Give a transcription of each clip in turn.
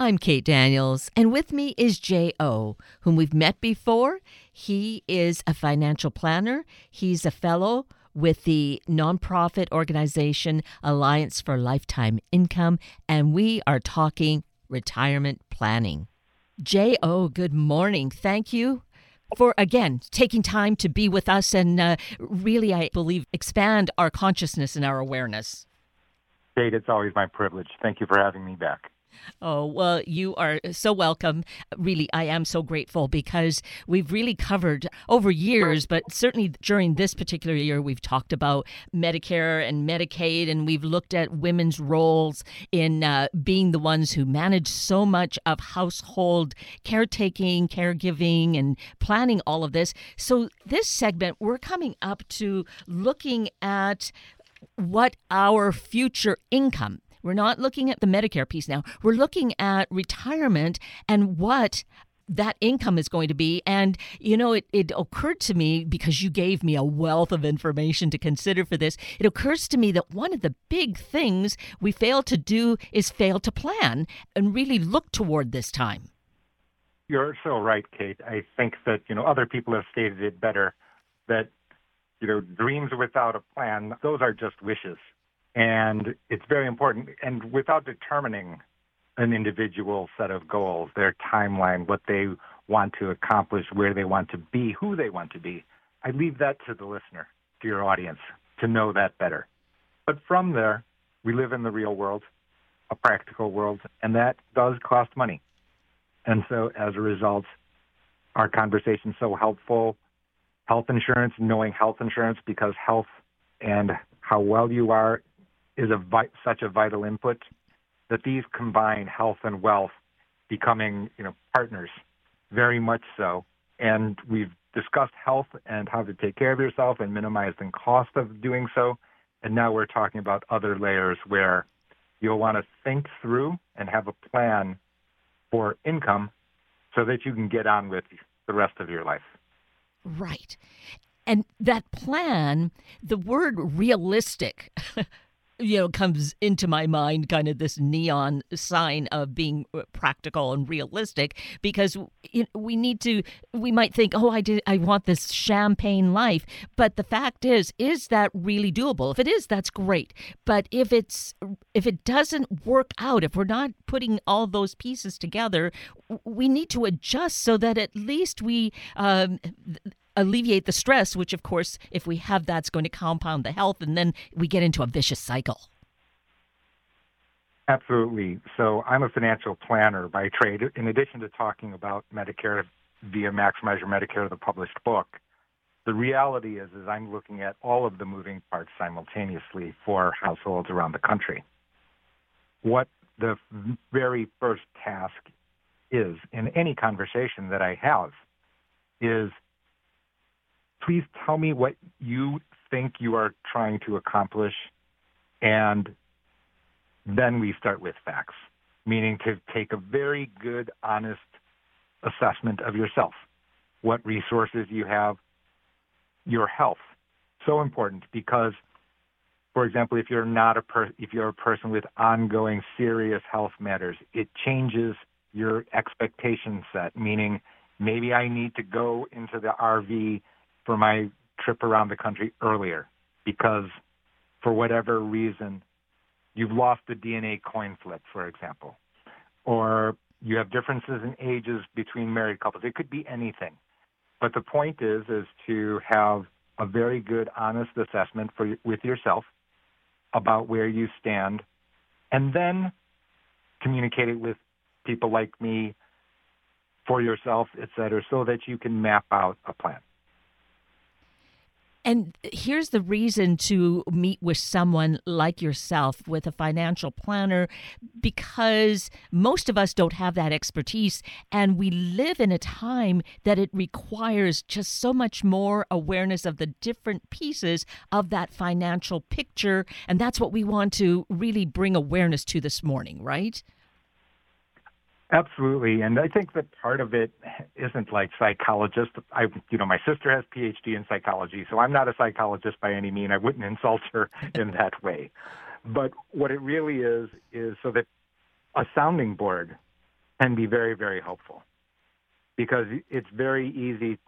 I'm Kate Daniels, and with me is J.O., whom we've met before. He is a financial planner, he's a fellow with the nonprofit organization Alliance for Lifetime Income, and we are talking retirement planning. J.O., good morning. Thank you for again taking time to be with us and uh, really, I believe, expand our consciousness and our awareness. Kate, it's always my privilege. Thank you for having me back. Oh, well, you are so welcome. Really, I am so grateful because we've really covered over years, but certainly during this particular year, we've talked about Medicare and Medicaid, and we've looked at women's roles in uh, being the ones who manage so much of household caretaking, caregiving, and planning all of this. So, this segment, we're coming up to looking at what our future income we're not looking at the Medicare piece now. We're looking at retirement and what that income is going to be. And, you know, it, it occurred to me because you gave me a wealth of information to consider for this. It occurs to me that one of the big things we fail to do is fail to plan and really look toward this time. You're so right, Kate. I think that, you know, other people have stated it better that, you know, dreams without a plan, those are just wishes. And it's very important. And without determining an individual set of goals, their timeline, what they want to accomplish, where they want to be, who they want to be, I leave that to the listener, to your audience, to know that better. But from there, we live in the real world, a practical world, and that does cost money. And so as a result, our conversation so helpful. Health insurance, knowing health insurance because health and how well you are is a vi- such a vital input that these combine health and wealth becoming you know partners very much so. And we've discussed health and how to take care of yourself and minimize the cost of doing so. And now we're talking about other layers where you'll want to think through and have a plan for income so that you can get on with the rest of your life. Right. And that plan the word realistic you know comes into my mind kind of this neon sign of being uh, practical and realistic because we need to we might think oh i did i want this champagne life but the fact is is that really doable? If it is that's great but if it's if it doesn't work out if we're not putting all those pieces together we need to adjust so that at least we um, alleviate the stress, which, of course, if we have that's going to compound the health, and then we get into a vicious cycle. Absolutely. So I'm a financial planner by trade. In addition to talking about Medicare via Maximize Your Medicare, the published book, the reality is, is I'm looking at all of the moving parts simultaneously for households around the country. What the very first task is in any conversation that I have is please tell me what you think you are trying to accomplish, and then we start with facts, meaning to take a very good, honest assessment of yourself, what resources you have, your health. So important because, for example, if you're not a per- if you're a person with ongoing serious health matters, it changes your expectation set. Meaning, maybe I need to go into the RV for my trip around the country earlier because for whatever reason you've lost the DNA coin flip, for example, or you have differences in ages between married couples. It could be anything. But the point is is to have a very good honest assessment for with yourself about where you stand and then communicate it with people like me for yourself, et cetera, so that you can map out a plan. And here's the reason to meet with someone like yourself with a financial planner because most of us don't have that expertise. And we live in a time that it requires just so much more awareness of the different pieces of that financial picture. And that's what we want to really bring awareness to this morning, right? Absolutely, and I think that part of it isn't like psychologist. I, you know, my sister has PhD in psychology, so I'm not a psychologist by any mean. I wouldn't insult her in that way. But what it really is is so that a sounding board can be very, very helpful because it's very easy.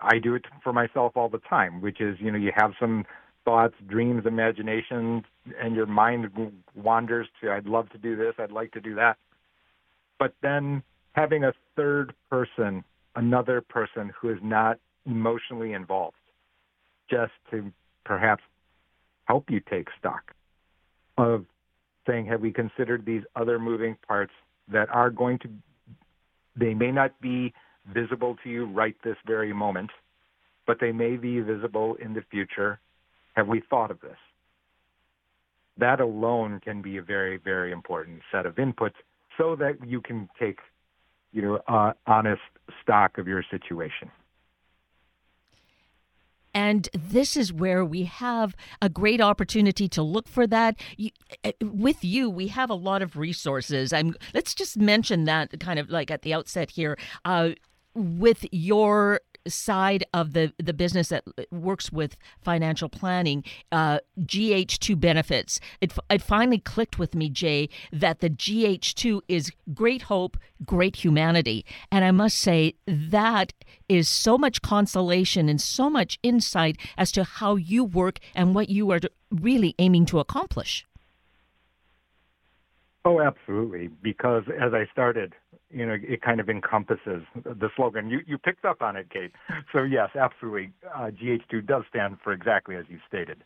I do it for myself all the time, which is, you know, you have some thoughts, dreams, imaginations, and your mind wanders to, I'd love to do this, I'd like to do that. But then having a third person, another person who is not emotionally involved, just to perhaps help you take stock of saying, have we considered these other moving parts that are going to, they may not be visible to you right this very moment, but they may be visible in the future. Have we thought of this? That alone can be a very, very important set of inputs so that you can take, you know, uh, honest stock of your situation. And this is where we have a great opportunity to look for that. You, eh, with you, we have a lot of resources. I'm, let's just mention that kind of like at the outset here. Uh, with your side of the, the business that works with financial planning, uh, GH2 benefits. It, it finally clicked with me, Jae, that the GH2 is great hope, great humanity. And I must say, that is so much consolation and so much insight as to how you work and what you are really aiming to accomplish. Oh, absolutely. Because as I started, you know, it kind of encompasses the slogan. You you picked up on it, Kate. So yes, absolutely. Uh, GH2 does stand for exactly as you stated,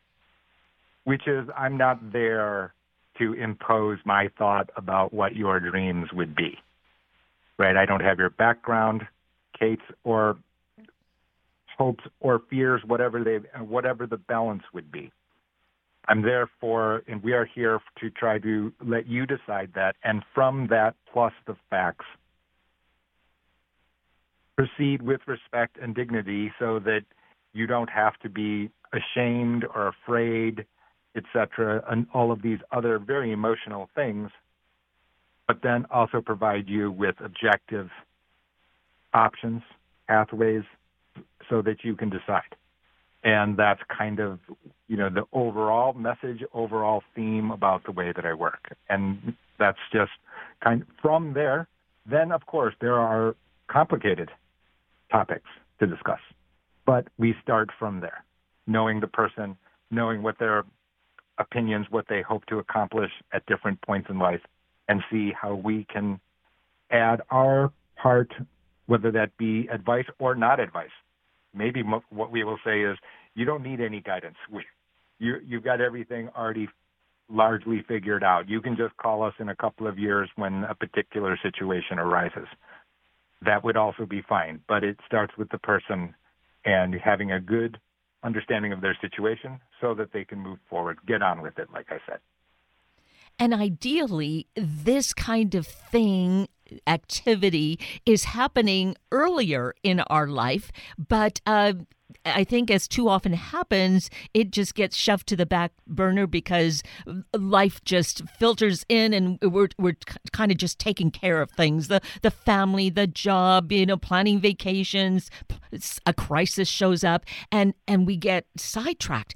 which is I'm not there to impose my thought about what your dreams would be. Right? I don't have your background, Kate's, or hopes or fears, whatever they, whatever the balance would be. I'm there for, and we are here to try to let you decide that. And from that, plus the facts, proceed with respect and dignity so that you don't have to be ashamed or afraid, etc., and all of these other very emotional things, but then also provide you with objective options, pathways, so that you can decide and that's kind of you know the overall message overall theme about the way that i work. And that's just kind of from there then of course there are complicated topics to discuss. But we start from there. Knowing the person knowing what their opinions what they hope to accomplish at different points in life and see how we can add our part whether that be advice or not advice maybe what we will say is you don't need any guidance. We, you, you've got everything already largely figured out. You can just call us in a couple of years when a particular situation arises. That would also be fine, but it starts with the person and having a good understanding of their situation so that they can move forward, get on with it, like I said. And ideally, this kind of thing activity is happening earlier in our life, but uh, I think, as too often happens, it just gets shoved to the back burner because life just filters in, and we're we're kind of just taking care of things the the family, the job, you know, planning vacations. A crisis shows up, and and we get sidetracked.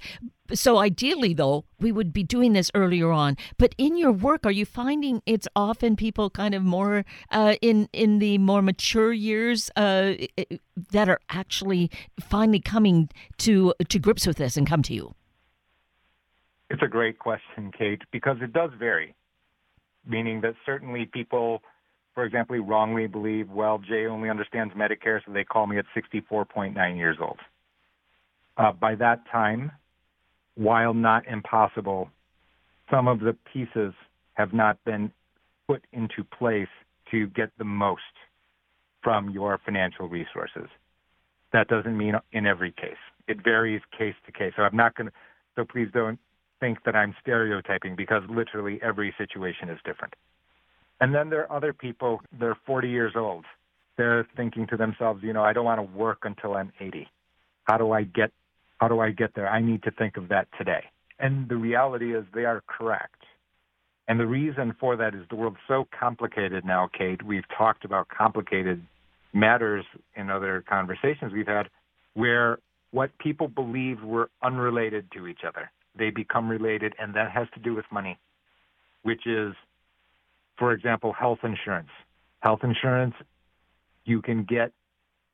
So ideally, though, we would be doing this earlier on. But in your work, are you finding it's often people kind of more uh, in in the more mature years uh, that are actually finally coming to to grips with this and come to you? It's a great question, Kate, because it does vary. Meaning that certainly people, for example, wrongly believe, well, Jae only understands Medicare, so they call me at 64.9 years old. Uh, by that time, while not impossible, some of the pieces have not been put into place to get the most from your financial resources. That doesn't mean in every case. It varies case to case. So I'm not going to, so please don't think that I'm stereotyping because literally every situation is different. And then there are other people, they're 40 years old. They're thinking to themselves, you know, I don't want to work until I'm 80. How do I get how do I get there? I need to think of that today. And the reality is they are correct. And the reason for that is the world's so complicated now, Kate. We've talked about complicated matters in other conversations we've had where what people believed were unrelated to each other, they become related, and that has to do with money, which is, for example, health insurance. Health insurance, you can get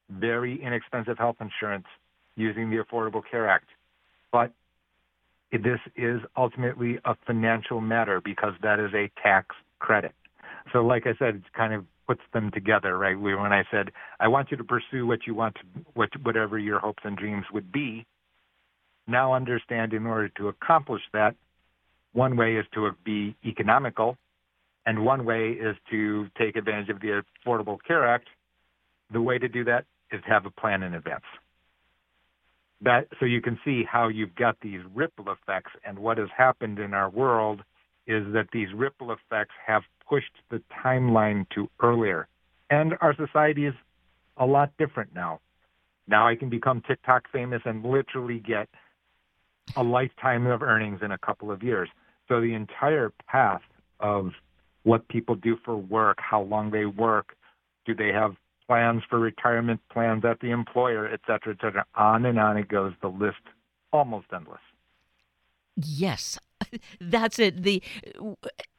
very inexpensive health insurance using the Affordable Care Act. But this is ultimately a financial matter because that is a tax credit. So, like I said, it kind of puts them together, right? When I said, I want you to pursue what you want to, what, whatever your hopes and dreams would be, now understand in order to accomplish that, one way is to be economical, and one way is to take advantage of the Affordable Care Act. The way to do that is to have a plan in advance. That so you can see how you've got these ripple effects, and what has happened in our world is that these ripple effects have pushed the timeline to earlier, and our society is a lot different now. Now I can become TikTok famous and literally get a lifetime of earnings in a couple of years. So the entire path of what people do for work, how long they work, do they have plans for retirement plans at the employer, et cetera, et cetera. On and on it goes, the list almost endless. Yes, that's it. The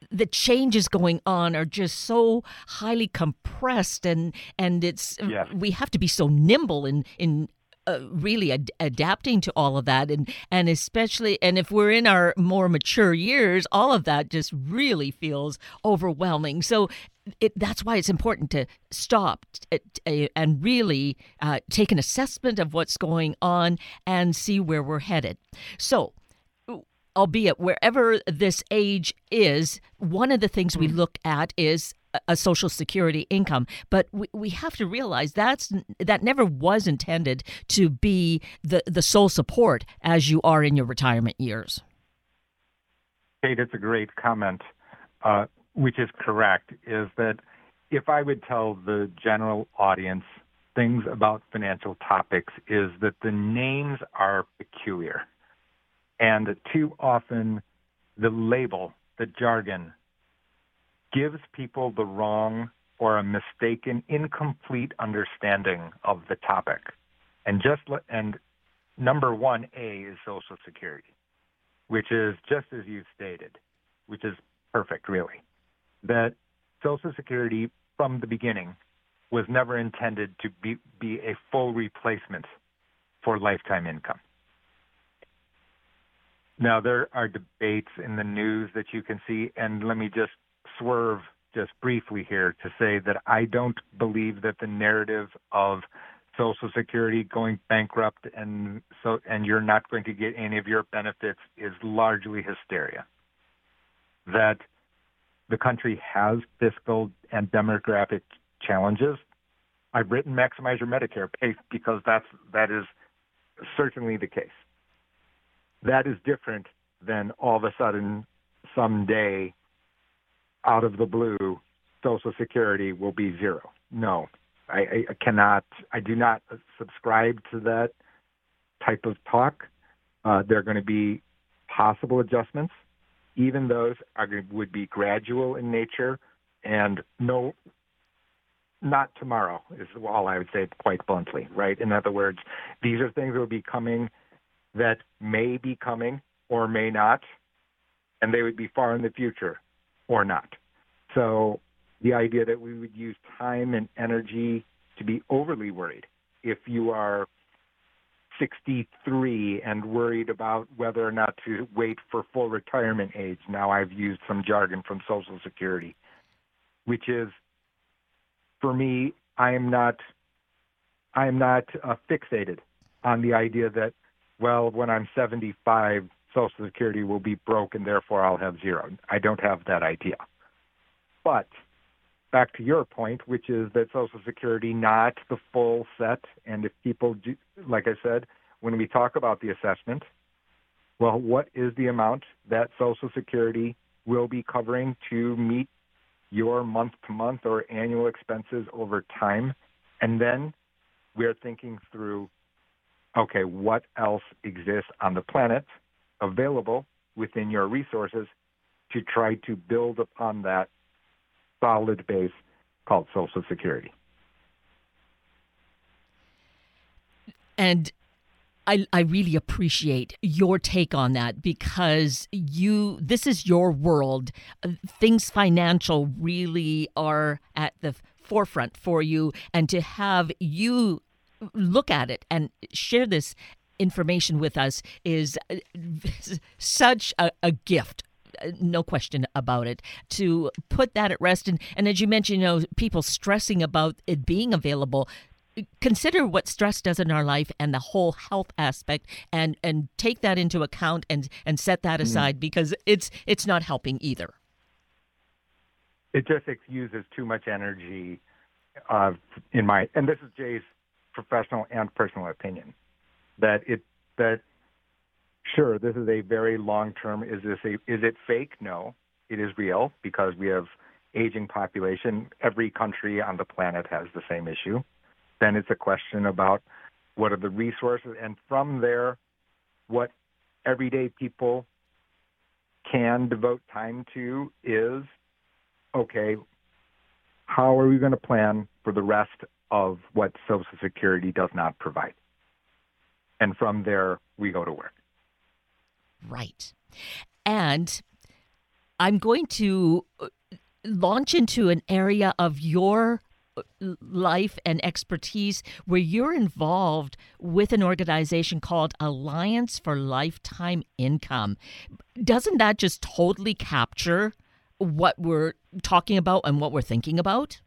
the changes going on are just so highly compressed, and and it's yes. we have to be so nimble in in uh, really ad- adapting to all of that. And and especially and if we're in our more mature years all of that just really feels overwhelming. So it, that's why it's important to stop and really uh, take an assessment of what's going on and see where we're headed. So albeit wherever this age is, one of the things we hmm. look at is a social security income but we, we have to realize that's that never was intended to be the the sole support as you are in your retirement years. Kate it's a great comment uh, which is correct is that if i would tell the general audience things about financial topics is that the names are peculiar. And too often the label the jargon gives people the wrong or a mistaken, incomplete understanding of the topic. And just and number one A is Social Security, which is just as you stated, which is perfect, really. That Social Security from the beginning was never intended to be, be a full replacement for lifetime income. Now, there are debates in the news that you can see, and let me just swerve just briefly here to say that I don't believe that the narrative of Social Security going bankrupt and so and you're not going to get any of your benefits is largely hysteria. That the country has fiscal and demographic challenges. I've written maximize your Medicare pay because that's that is certainly the case. That is different than all of a sudden someday out of the blue, Social Security will be zero. No, I, I cannot. I do not subscribe to that type of talk. Uh, there are going to be possible adjustments. Even those are would be gradual in nature, and no, not tomorrow is all I would say quite bluntly. Right. In other words, these are things that will be coming that may be coming or may not, and they would be far in the future or not. So the idea that we would use time and energy to be overly worried if you are 63 and worried about whether or not to wait for full retirement age. Now I've used some jargon from Social Security, which is for me, I am not, I am not uh, fixated on the idea that, well, when I'm 75, Social Security will be broke and therefore I'll have zero. I don't have that idea. But back to your point, which is that Social Security not the full set, and if people do, like I said, when we talk about the assessment, well, what is the amount that Social Security will be covering to meet your month to month or annual expenses over time? And then we're thinking through okay, what else exists on the planet available within your resources to try to build upon that solid base called Social Security. And I, I really appreciate your take on that because you this is your world. Things financial really are at the forefront for you and to have you look at it and share this information with us is uh, such a, a gift uh, no question about it to put that at rest and, and as you mentioned you know people stressing about it being available consider what stress does in our life and the whole health aspect and and take that into account and and set that mm-hmm. aside mm-hmm. because it's it's not helping either it just uses too much energy uh, in my and this is jae's professional and personal opinion that it that sure this is a very long term is this a is it fake? No. It is real because we have aging population. Every country on the planet has the same issue. Then it's a question about what are the resources, and from there, what everyday people can devote time to is okay, how are we going to plan for the rest of what Social Security does not provide? And from there, we go to work. Right. And I'm going to uh, launch into an area of your life and expertise where you're involved with an organization called Alliance for Lifetime Income. Doesn't that just totally capture what we're talking about and what we're thinking about?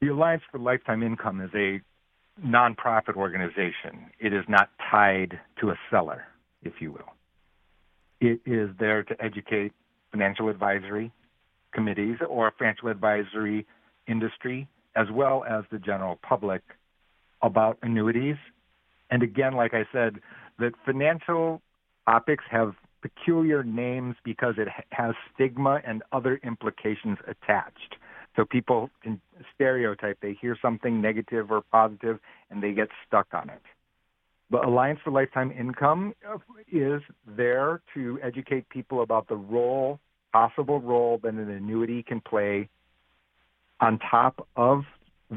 The Alliance for Lifetime Income is a nonprofit organization. It is not tied to a seller, if you will. It is there to educate financial advisory committees or financial advisory industry as well as the general public about annuities. And again, like I said, that financial topics have peculiar names because it has stigma and other implications attached. So people can stereotype, they hear something negative or positive and they get stuck on it. The Alliance for Lifetime Income is there to educate people about the role possible role that an annuity can play on top of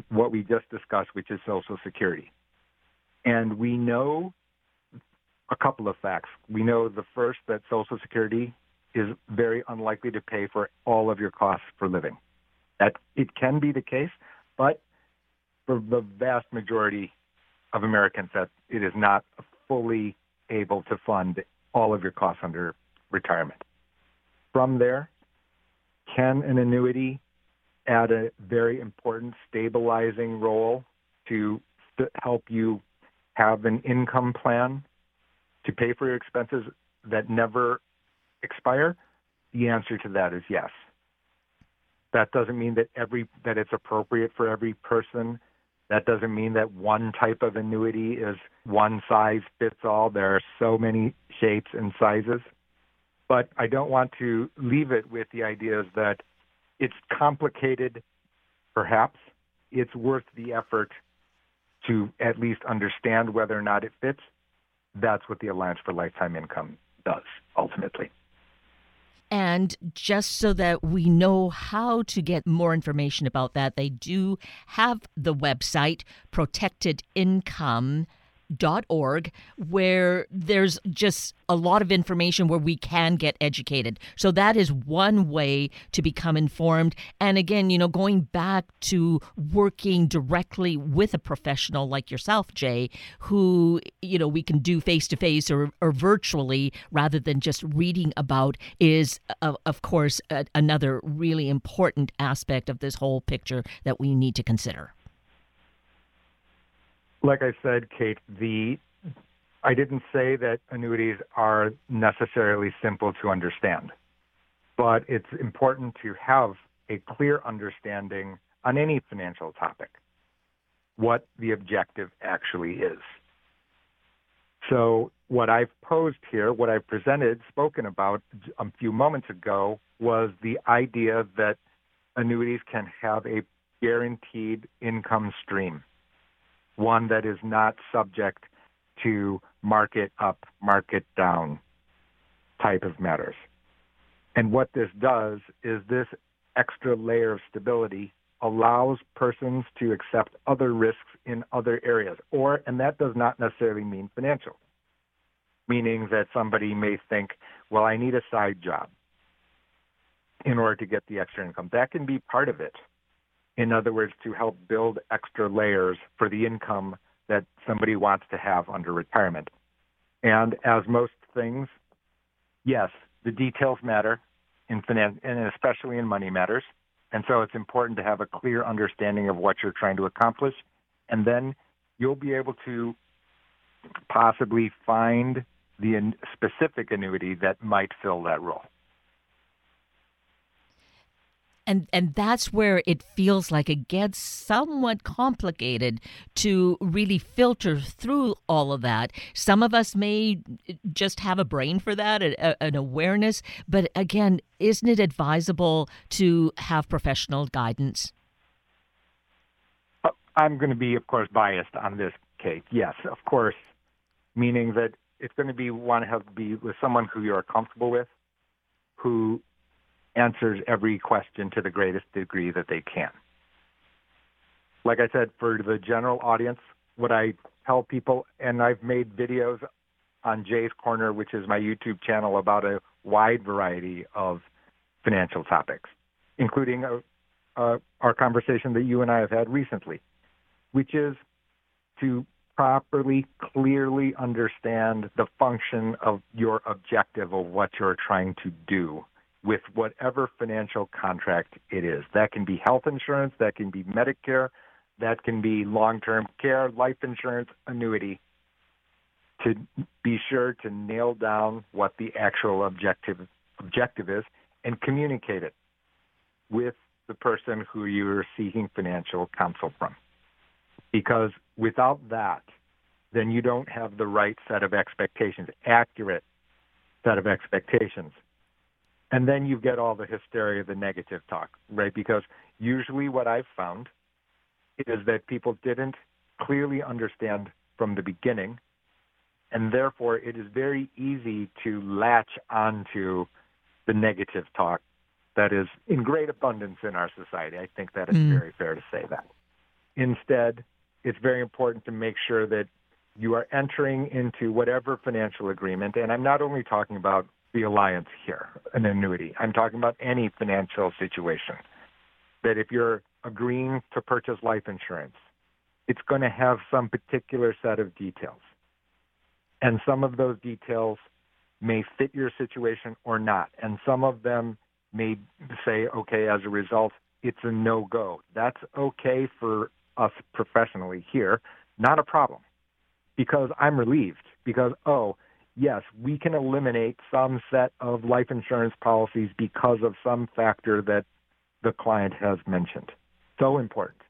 what we just discussed, which is Social Security. And we know a couple of facts. We know the first that Social Security is very unlikely to pay for all of your costs for living. That it can be the case, but for the vast majority of Americans, that it is not fully able to fund all of your costs under retirement from there, can an annuity add a very important stabilizing role to help you have an income plan to pay for your expenses that never expire? The answer to that is yes. That doesn't mean that every that it's appropriate for every person. That doesn't mean that one type of annuity is one size fits all. There are so many shapes and sizes. But I don't want to leave it with the ideas that it's complicated, perhaps. It's worth the effort to at least understand whether or not it fits. That's what the Alliance for Lifetime Income does ultimately. And just so that we know how to get more information about that, they do have the website Protected Income org where there's just a lot of information where we can get educated. So that is one way to become informed. And again, you know, going back to working directly with a professional like yourself, Jae, who, you know, we can do face to face or virtually rather than just reading about is, uh, of course, another really important aspect of this whole picture that we need to consider like I said, Kate, the I didn't say that annuities are necessarily simple to understand, but it's important to have a clear understanding on any financial topic what the objective actually is. So, what I've posed here, what I've presented, spoken about a few moments ago, was the idea that annuities can have a guaranteed income stream one that is not subject to market up, market down type of matters. And what this does is this extra layer of stability allows persons to accept other risks in other areas, or, and that does not necessarily mean financial, meaning that somebody may think, well, I need a side job in order to get the extra income. That can be part of it. In other words, to help build extra layers for the income that somebody wants to have under retirement. And as most things, yes, the details matter in finance and especially in money matters. And so it's important to have a clear understanding of what you're trying to accomplish. And then you'll be able to possibly find the specific annuity that might fill that role and and that's where it feels like it gets somewhat complicated to really filter through all of that. Some of us may just have a brain for that a, an awareness but again isn't it advisable to have professional guidance? Uh, i'm going to be of course biased on this kate yes of course meaning that it's going to be want to have be with someone who you're comfortable with who answers every question to the greatest degree that they can. Like I said, for the general audience, what I tell people, and I've made videos on Jay's Corner, which is my YouTube channel, about a wide variety of financial topics, including uh, uh, our conversation that you and I have had recently, which is to properly, clearly understand the function of your objective of what you're trying to do with whatever financial contract it is. That can be health insurance, that can be Medicare, that can be long term care, life insurance, annuity, to be sure to nail down what the actual objective objective is and communicate it with the person who you're seeking financial counsel from. Because without that, then you don't have the right set of expectations, accurate set of expectations and then you get all the hysteria, the negative talk, right? Because usually what I've found is that people didn't clearly understand from the beginning, and therefore it is very easy to latch onto the negative talk that is in great abundance in our society. I think that it's mm. very fair to say that. Instead, it's very important to make sure that you are entering into whatever financial agreement, and I'm not only talking about the alliance here, an annuity. I'm talking about any financial situation. That if you're agreeing to purchase life insurance, it's going to have some particular set of details. And some of those details may fit your situation or not. And some of them may say, okay, as a result, it's a no go. That's okay for us professionally here, not a problem. Because I'm relieved because, oh, yes, we can eliminate some set of life insurance policies because of some factor that the client has mentioned. So important.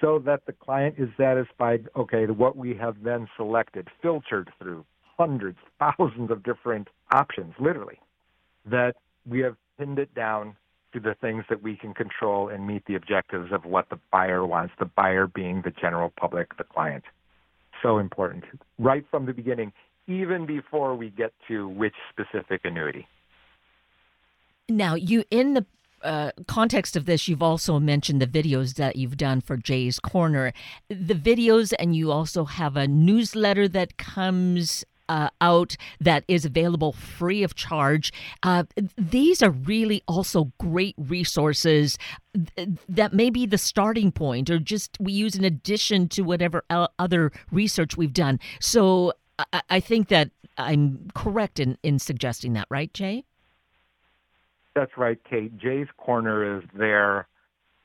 So that the client is satisfied, okay, what we have then selected, filtered through hundreds, thousands of different options, literally, that we have pinned it down to the things that we can control and meet the objectives of what the buyer wants, the buyer being the general public, the client. So important. Right from the beginning, even before we get to which specific annuity. Now, you in the uh, context of this, you've also mentioned the videos that you've done for Jay's Corner. The videos, and you also have a newsletter that comes uh, out that is available free of charge. Uh, these are really also great resources that may be the starting point, or just we use in addition to whatever other research we've done. So I, I think that I'm correct in, in suggesting that, right, Jae? That's right, Kate. Jay's Corner is there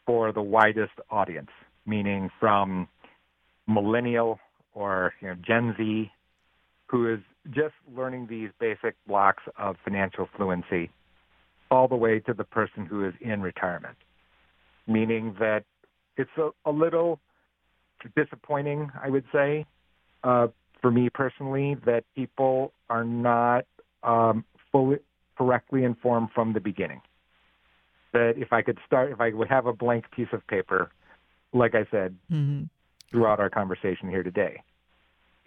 for the widest audience, meaning from millennial or you know, Gen Z, who is just learning these basic blocks of financial fluency, all the way to the person who is in retirement, meaning that it's a, a little disappointing, I would say, uh, for me personally that people are not um, fully correctly informed from the beginning. That if I could start, if I would have a blank piece of paper, like I said mm-hmm. throughout our conversation here today,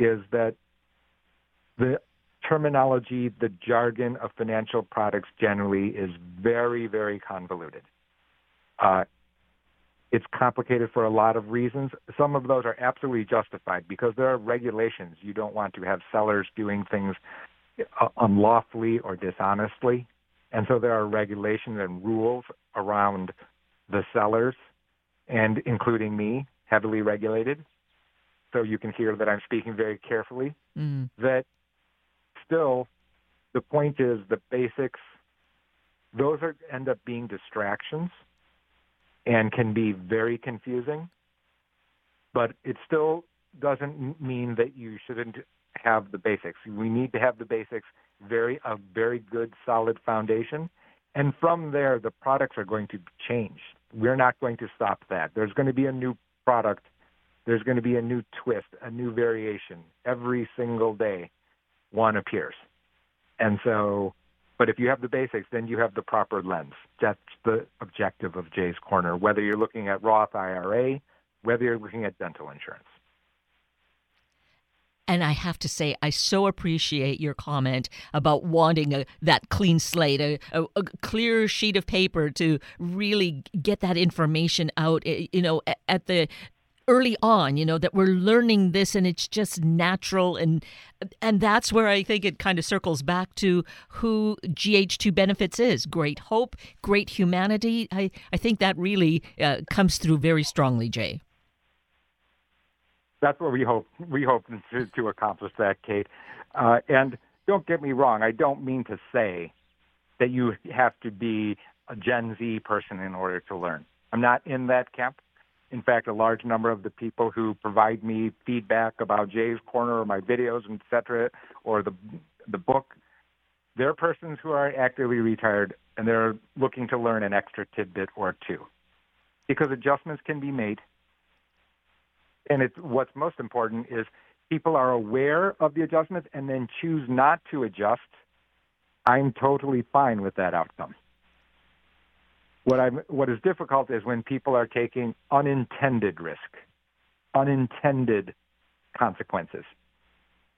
is that the terminology, the jargon of financial products generally is very, very convoluted. Uh, it's complicated for a lot of reasons. Some of those are absolutely justified because there are regulations. You don't want to have sellers doing things unlawfully or dishonestly. And so there are regulations and rules around the sellers and including me, heavily regulated. So you can hear that I'm speaking very carefully. Mm. That still, the point is the basics. Those are end up being distractions, and can be very confusing. But it still doesn't mean that you shouldn't have the basics. We need to have the basics, very a very good solid foundation, and from there the products are going to change. We're not going to stop that. There's going to be a new product. There's going to be a new twist, a new variation every single day. One appears, and so. But if you have the basics, then you have the proper lens. That's the objective of Jay's Corner. Whether you're looking at Roth IRA, whether you're looking at dental insurance. And I have to say, I so appreciate your comment about wanting a, that clean slate, a, a, a, clear sheet of paper to really get that information out. Eh, you know, at the early on you know that we're learning this and it's just natural and and that's where i think it kind of circles back to who gh2 benefits is great hope great humanity i i think that really uh, comes through very strongly jae that's what we hope we hope to, to accomplish that, Kate. Uh, and don't get me wrong, I don't mean to say that you have to be a Gen Z person in order to learn. I'm not in that camp. In fact, a large number of the people who provide me feedback about Jay's Corner or my videos, et cetera, or the the book, they're persons who are actively retired and they're looking to learn an extra tidbit or two, because adjustments can be made and it's what's most important is people are aware of the adjustments and then choose not to adjust. I'm totally fine with that outcome. What I'm what is difficult is when people are taking unintended risk, unintended consequences.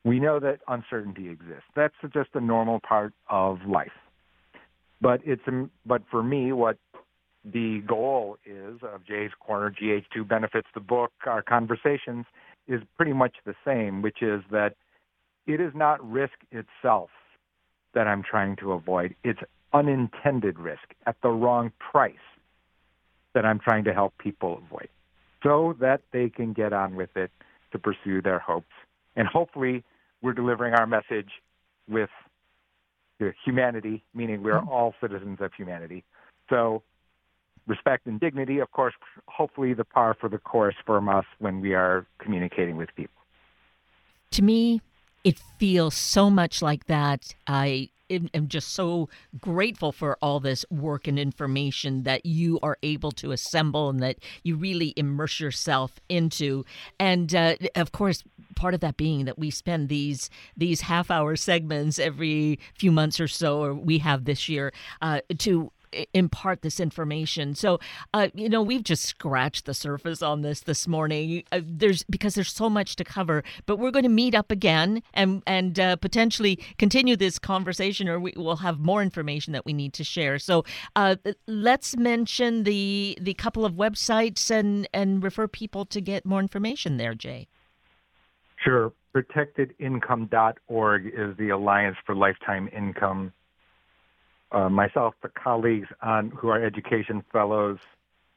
We know that uncertainty exists. That's just a normal part of life. But it's um, but for me, what the goal is of Jay's Corner, GH2 benefits the book, our conversations is pretty much the same, which is that it is not risk itself that I'm trying to avoid. It's unintended risk at the wrong price that I'm trying to help people avoid so that they can get on with it to pursue their hopes. And hopefully, we're delivering our message with humanity, meaning we're mm-hmm. all citizens of humanity. So respect and dignity, of course, hopefully the par for the course from us when we are communicating with people. To me, it feels so much like that. I am just so grateful for all this work and information that you are able to assemble and that you really immerse yourself into. And uh, of course, part of that being that we spend these these half hour segments every few months or so, or we have this year, uh, to impart this information. So, uh, you know, we've just scratched the surface on this this morning. Uh, there's because there's so much to cover, but we're going to meet up again and and uh, potentially continue this conversation, or we will have more information that we need to share. So, uh, let's mention the the couple of websites and and refer people to get more information there, Jae. Sure. ProtectedIncome.org is the Alliance for Lifetime Income uh, myself, the colleagues on who are education fellows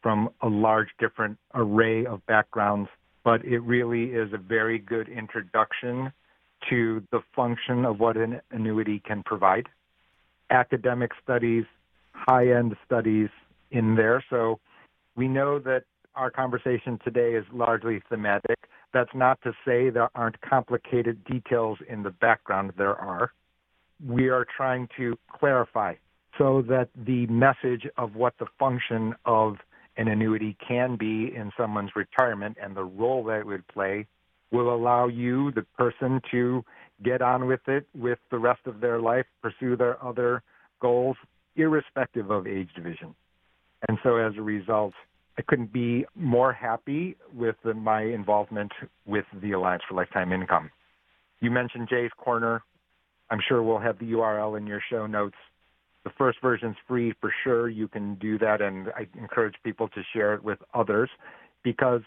from a large different array of backgrounds, but it really is a very good introduction to the function of what an annuity can provide. Academic studies, high end studies in there. So we know that our conversation today is largely thematic. That's not to say there aren't complicated details in the background, there are. We are trying to clarify so that the message of what the function of an annuity can be in someone's retirement and the role that it would play will allow you, the person, to get on with it with the rest of their life, pursue their other goals, irrespective of age division. And so as a result, I couldn't be more happy with the, my involvement with the Alliance for Lifetime Income. You mentioned Jay's Corner. I'm sure we'll have the URL in your show notes. The first version is free for sure. You can do that, and I encourage people to share it with others because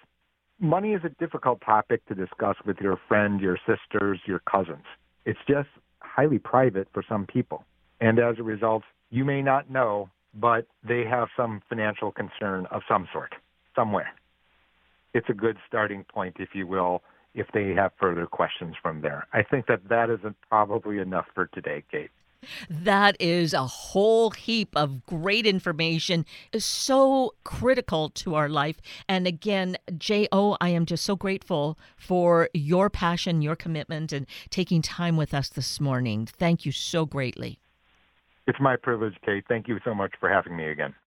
money is a difficult topic to discuss with your friend, your sisters, your cousins. It's just highly private for some people. And as a result, you may not know, but they have some financial concern of some sort. somewhere. It's a good starting point, if you will, if they have further questions from there. I think that that isn't probably enough for today, Kate. That is a whole heap of great information, so critical to our life. And again, J.O., I am just so grateful for your passion, your commitment, and taking time with us this morning. Thank you so greatly. It's my privilege, Kate. Thank you so much for having me again.